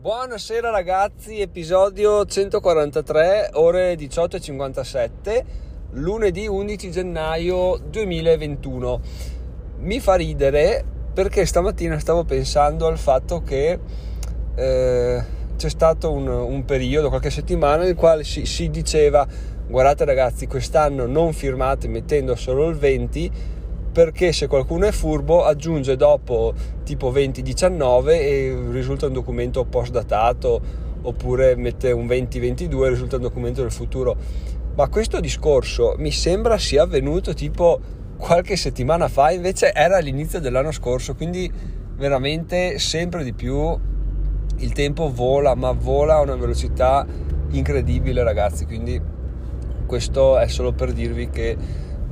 Buonasera ragazzi, episodio 143, ore 18.57, lunedì 11 gennaio 2021. Mi fa ridere perché stamattina stavo pensando al fatto che eh, c'è stato un, un, periodo, qualche settimana, nel quale si, si diceva guardate ragazzi, quest'anno non firmate mettendo solo il 20 perché se qualcuno è furbo aggiunge dopo tipo 2019 e risulta un documento post datato oppure mette un 2022 e risulta un documento del futuro. Ma questo discorso mi sembra sia avvenuto tipo qualche settimana fa invece era all'inizio dell'anno scorso quindi veramente sempre di più il tempo vola ma vola a una velocità incredibile ragazzi. Quindi questo è solo per dirvi che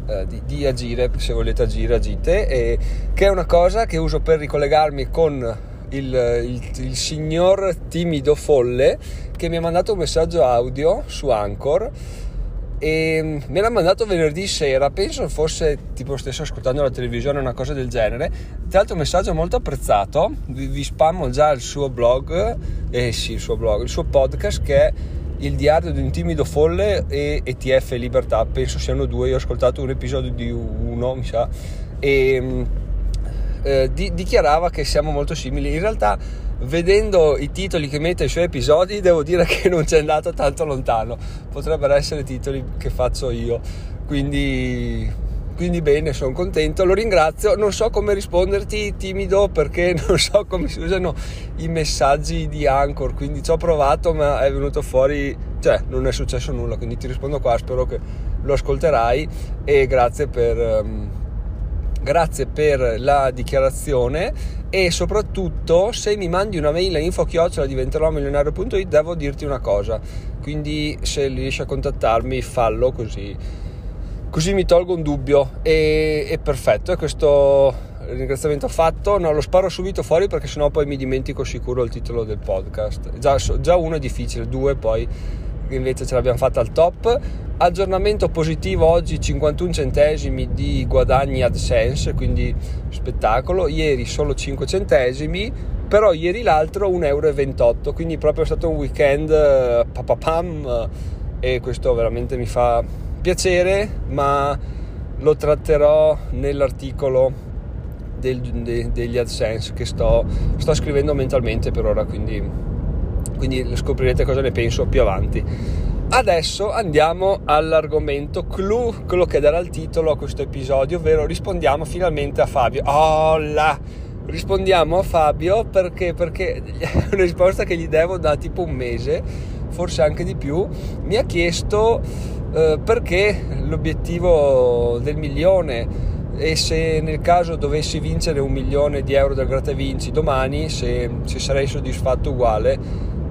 eh, di, di, agire, se volete agire agite, e che è una cosa che uso per ricollegarmi con il, il, il signor timido folle che mi ha mandato un messaggio audio su Anchor e me l'ha mandato venerdì sera, penso fosse tipo stesse ascoltando la televisione o una cosa del genere. Tra l'altro un messaggio molto apprezzato, vi, vi spammo già il suo blog, eh sì il suo blog, il suo podcast che è il diario di un timido folle e ETF Libertà, penso siano due, io ho ascoltato un episodio di uno, mi sa, e mm, eh, di, dichiarava che siamo molto simili. In realtà, vedendo i titoli che mette ai suoi episodi, devo dire che non c'è andato tanto lontano, potrebbero essere titoli che faccio io, quindi quindi bene, sono contento, lo ringrazio, non so come risponderti timido perché non so come si usano i messaggi di Anchor, quindi ci ho provato ma è venuto fuori, cioè non è successo nulla, quindi ti rispondo qua, spero che lo ascolterai. E grazie per... Um, grazie per la dichiarazione. E soprattutto se mi mandi una mail a info-chiocciola diventerò milionario.it devo dirti una cosa. Quindi se riesci a contattarmi fallo così così mi tolgo un dubbio e, e perfetto, e questo ringraziamento fatto, no, lo sparo subito fuori perché sennò poi mi dimentico sicuro il titolo del podcast. Già, già uno è difficile, due poi invece ce l'abbiamo fatta al top. Aggiornamento positivo oggi 51 centesimi di guadagni AdSense, quindi spettacolo. Ieri solo 5 centesimi, però ieri l'altro 1,28 euro, quindi proprio è stato un weekend eh, papapam e questo veramente mi fa piacere, ma lo tratterò nell'articolo del, de, degli AdSense che sto, sto, scrivendo mentalmente per ora, quindi, quindi scoprirete cosa ne penso più avanti. Adesso andiamo all'argomento clou, quello che darà il titolo a questo episodio, ovvero rispondiamo finalmente a Fabio. Oh là! Rispondiamo a Fabio perché, perché è una risposta che gli devo da tipo un mese, forse anche di più. Mi ha chiesto eh, perché l'obiettivo del milione? E se nel caso dovessi vincere un milione di euro del gratta vinci domani se, se sarei soddisfatto uguale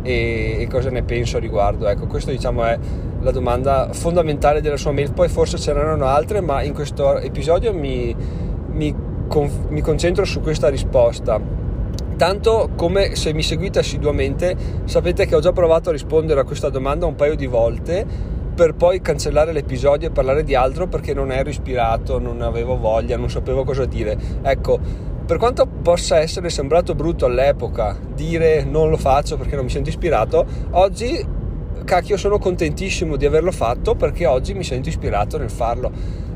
e, e, cosa ne penso a riguardo? Ecco questo diciamo è la domanda fondamentale della sua mail. Poi forse ce n'erano altre ma in questo episodio mi, mi, mi concentro su questa risposta. Tanto come se mi seguite assiduamente sapete che ho già provato a rispondere a questa domanda un paio di volte per poi cancellare l'episodio e parlare di altro perché non ero ispirato, non avevo voglia, non sapevo cosa dire. Ecco, per quanto possa essere sembrato brutto all'epoca dire non lo faccio perché non mi sento ispirato, oggi cacchio sono contentissimo di averlo fatto perché oggi mi sento ispirato nel farlo.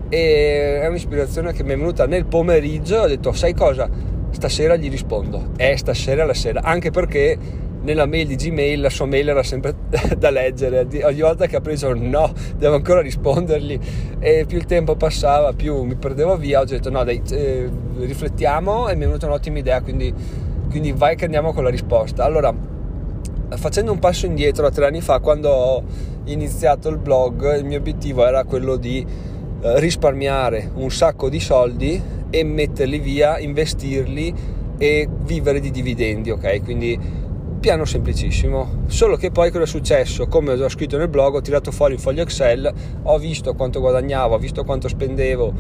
E è un'ispirazione che mi è venuta nel pomeriggio ho detto sai cosa? Stasera gli rispondo. È stasera la sera, anche perché nella mail di Gmail la sua mail era sempre da leggere. Ogni volta che ha preso no devo ancora rispondergli. E più il tempo passava più mi perdevo via. Ho detto no dai eh, riflettiamo e mi è venuta un'ottima idea quindi, quindi vai che andiamo con la risposta. Allora facendo un passo indietro a tre anni fa quando ho iniziato il blog il mio obiettivo era quello di eh, risparmiare un sacco di soldi e metterli via investirli e vivere di dividendi ok? Quindi piano semplicissimo solo che poi cosa è successo? Come ho scritto nel blog ho tirato fuori il foglio excel ho visto quanto guadagnavo ho visto quanto spendevo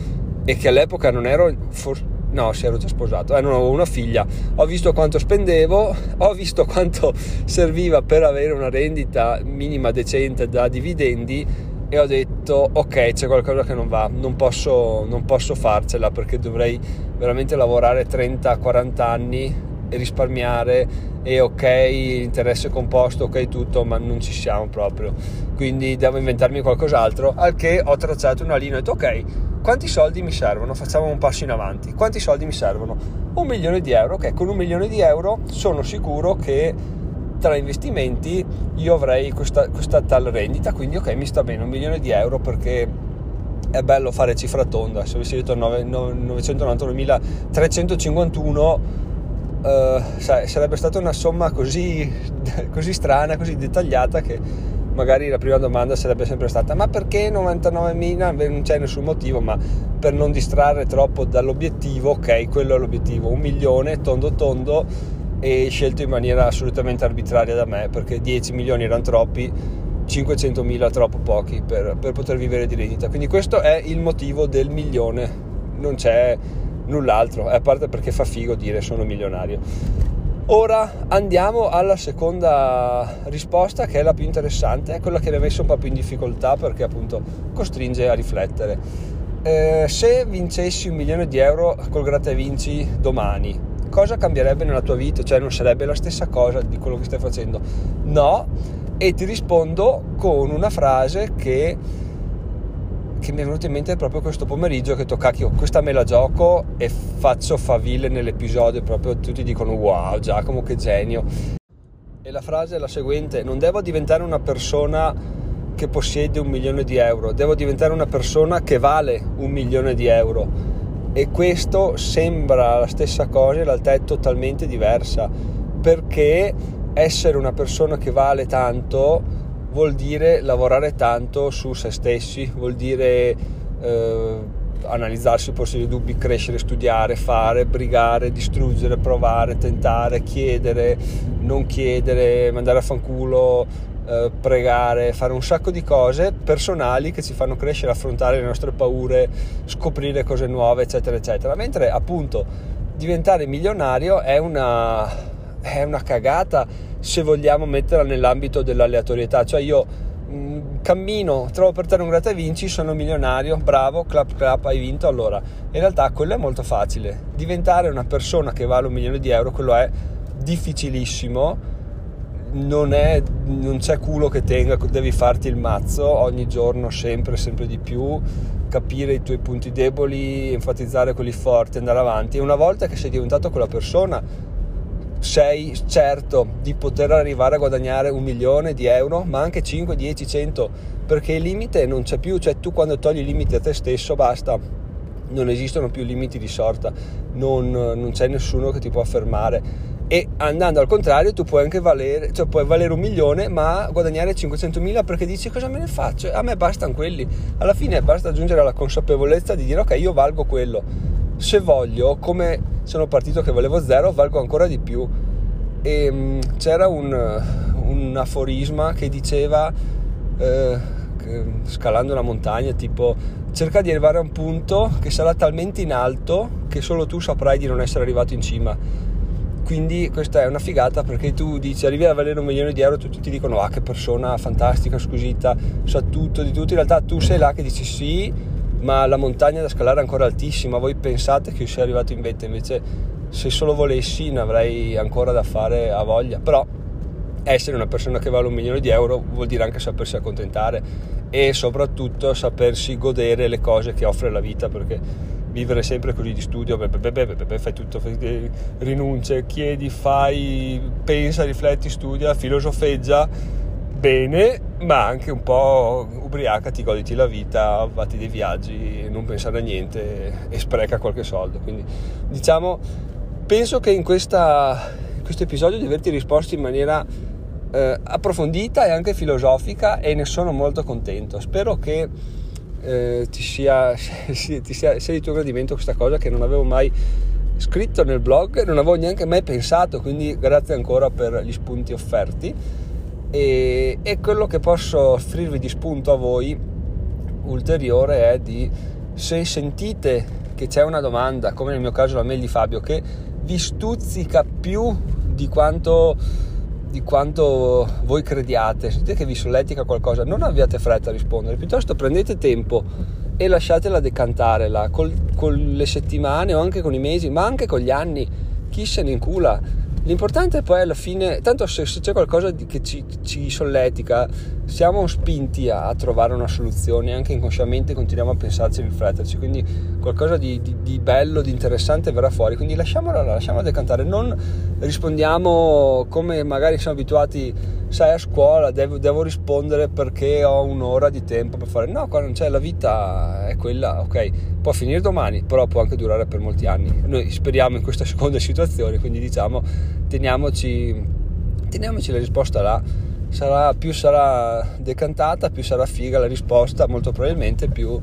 e che all'epoca non ero for- no si ero già sposato eh, non avevo una figlia. Ho visto quanto spendevo ho visto quanto serviva per avere una rendita minima decente da dividendi e ho detto ok c'è qualcosa che non va non posso, non posso farcela perché dovrei veramente lavorare 30-40 anni risparmiare e ok interesse composto, ok tutto, ma non ci siamo proprio. Quindi devo inventarmi qualcos'altro, al che ho tracciato una linea e ho detto ok, quanti soldi mi servono? Facciamo un passo in avanti. Quanti soldi mi servono? Un milione di euro, ok, con un milione di euro sono sicuro che tra investimenti io avrei questa, questa tal rendita, quindi ok mi sta bene un milione di euro perché è bello fare cifra tonda, se avessi detto 999.351 eh, sarebbe stata una somma così, così strana, così dettagliata che magari la prima domanda sarebbe sempre stata ma perché 99.000? Beh, non c'è nessun motivo, ma per non distrarre troppo dall'obiettivo, ok, quello è l'obiettivo, un milione tondo tondo e scelto in maniera assolutamente arbitraria da me perché 10 milioni erano troppi 500.000 troppo pochi per, per, poter vivere di rendita. Quindi questo è il motivo del milione, non c'è null'altro, a parte perché fa figo dire sono milionario. Ora andiamo alla seconda risposta che è la più interessante, è quella che mi ha messo un po' più in difficoltà perché appunto costringe a riflettere. Eh, se vincessi un milione di euro col gratta e vinci domani, cosa cambierebbe nella tua vita? Cioè non sarebbe la stessa cosa di quello che stai facendo? No, e ti rispondo con una frase che, che mi è venuta in mente proprio questo pomeriggio che tocca che questa me la gioco e faccio faville nell'episodio proprio tutti dicono wow Giacomo che genio. E la frase è la seguente non devo diventare una persona che possiede un milione di euro devo diventare una persona che vale un milione di euro. E questo sembra la stessa cosa in realtà è totalmente diversa perché essere una persona che vale tanto vuol dire lavorare tanto su se stessi, vuol dire eh, analizzarsi i possibili dubbi, crescere, studiare, fare, brigare, distruggere, provare, tentare, chiedere, non chiedere, mandare a fanculo, eh, pregare, fare un sacco di cose personali che ci fanno crescere, affrontare le nostre paure, scoprire cose nuove, eccetera, eccetera. Mentre appunto diventare milionario è una è una cagata se vogliamo metterla nell'ambito dell'aleatorietà. Cioè io mh, mm, cammino, trovo per te un gratta e vinci, sono milionario, bravo, clap clap, hai vinto. Allora, in realtà quello è molto facile. Diventare una persona che vale un milione di euro, quello è difficilissimo. Non, è, non c'è culo che tenga, devi farti il mazzo ogni giorno, sempre, sempre di più capire i tuoi punti deboli, enfatizzare quelli forti, andare avanti. E una volta che sei diventato quella persona, sei certo di poter arrivare a guadagnare un milione di euro, ma anche 5, 10, 100, perché il limite non c'è più, cioè tu quando togli i limiti a te stesso basta, non esistono più limiti di sorta, non, non c'è nessuno che ti può fermare. E andando al contrario, tu puoi anche valere, cioè puoi valere un milione, ma guadagnare 500.000 perché dici cosa me ne faccio? A me bastano quelli. Alla fine basta giungere alla consapevolezza di dire ok, io valgo quello. Se voglio, come sono partito che volevo zero, valgo ancora di più. E um, c'era un, un, aforisma che diceva, eh, che, scalando una montagna, tipo cerca di arrivare a un punto che sarà talmente in alto che solo tu saprai di non essere arrivato in cima. Quindi questa è una figata perché tu dici arrivi a valere un milione di euro, tutti ti dicono ah che persona fantastica, squisita, sa tutto di tutto, in realtà tu sei là che dici sì, ma la montagna da scalare è ancora altissima. Voi pensate che io sia arrivato in vetta, invece se solo volessi ne avrei ancora da fare a voglia. Però essere una persona che vale un milione di euro vuol dire anche sapersi accontentare e soprattutto sapersi godere le cose che offre la vita perché vivere sempre così di studio beh, beh, beh, fai tutto fai, rinunce chiedi fai pensa rifletti studia filosofeggia bene, ma anche un po' ubriacati, goditi la vita, fatti dei viaggi, non pensare a niente e spreca qualche soldo. Quindi diciamo, penso che in questo episodio di averti risposto in maniera eh, approfondita e anche filosofica e ne sono molto contento. Spero che eh, ti, sia, ti sia, sia di tuo gradimento questa cosa che non avevo mai scritto nel blog, non avevo neanche mai pensato, quindi grazie ancora per gli spunti offerti e, e quello che posso offrirvi di spunto a voi ulteriore è di se sentite che c'è una domanda, come nel mio caso la mail di Fabio, che vi stuzzica più di quanto, di quanto voi crediate, sentite che vi solletica qualcosa, non abbiate fretta a rispondere, piuttosto prendete tempo e lasciatela decantare là, col, con le settimane o anche con i mesi, ma anche con gli anni, chi se ne incula L'importante poi alla fine, tanto se, se c'è qualcosa che ci, ci, solletica, siamo spinti a, a, trovare una soluzione, anche inconsciamente continuiamo a pensarci e rifletterci, quindi qualcosa di, di, di, bello, di interessante verrà fuori, quindi lasciamola, lasciamola decantare, non rispondiamo come magari siamo abituati, sai a scuola devo, devo rispondere perché ho un'ora di tempo per fare, no, qua non c'è, la vita è quella, ok, può finire domani, però può anche durare per molti anni, noi speriamo in questa seconda situazione, quindi diciamo teniamoci, teniamoci la risposta là. Sarà, più sarà decantata, più sarà figa la risposta, molto probabilmente più,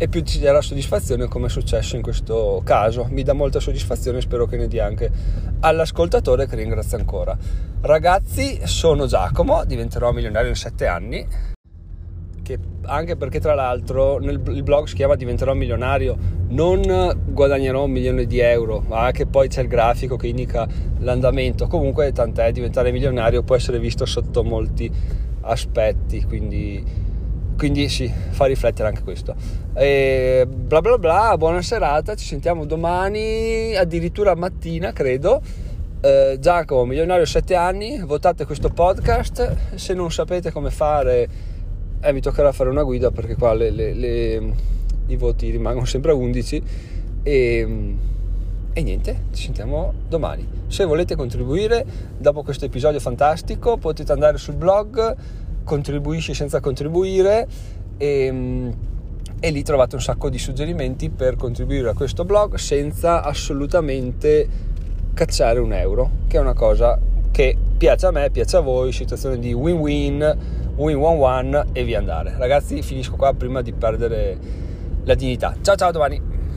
e più ci darà soddisfazione come è successo in questo caso. Mi dà molta soddisfazione, spero che ne dia anche all'ascoltatore che ringrazio ancora. Ragazzi, sono Giacomo, diventerò milionario in 7 anni che anche perché tra l'altro nel, il blog si chiama diventerò milionario non guadagnerò un milione di euro ma che poi c'è il grafico che indica l'andamento comunque tant'è diventare milionario può essere visto sotto molti aspetti quindi, quindi sì fa riflettere anche questo. E bla bla bla buona serata ci sentiamo domani addirittura mattina credo. Eh, Giacomo milionario 7 anni votate questo podcast. Se non sapete come fare eh, mi toccherà fare una guida perché qua le, le, le, i voti rimangono sempre a 11 e, e niente, ci sentiamo domani. Se volete contribuire dopo questo episodio fantastico potete andare sul blog contribuisci senza contribuire e, e lì trovate un sacco di suggerimenti per contribuire a questo blog senza assolutamente cacciare un euro, che è una cosa che piace a me, piace a voi, situazione di win-win win one one e via andare. Ragazzi, finisco qua prima di perdere la dignità. Ciao ciao domani.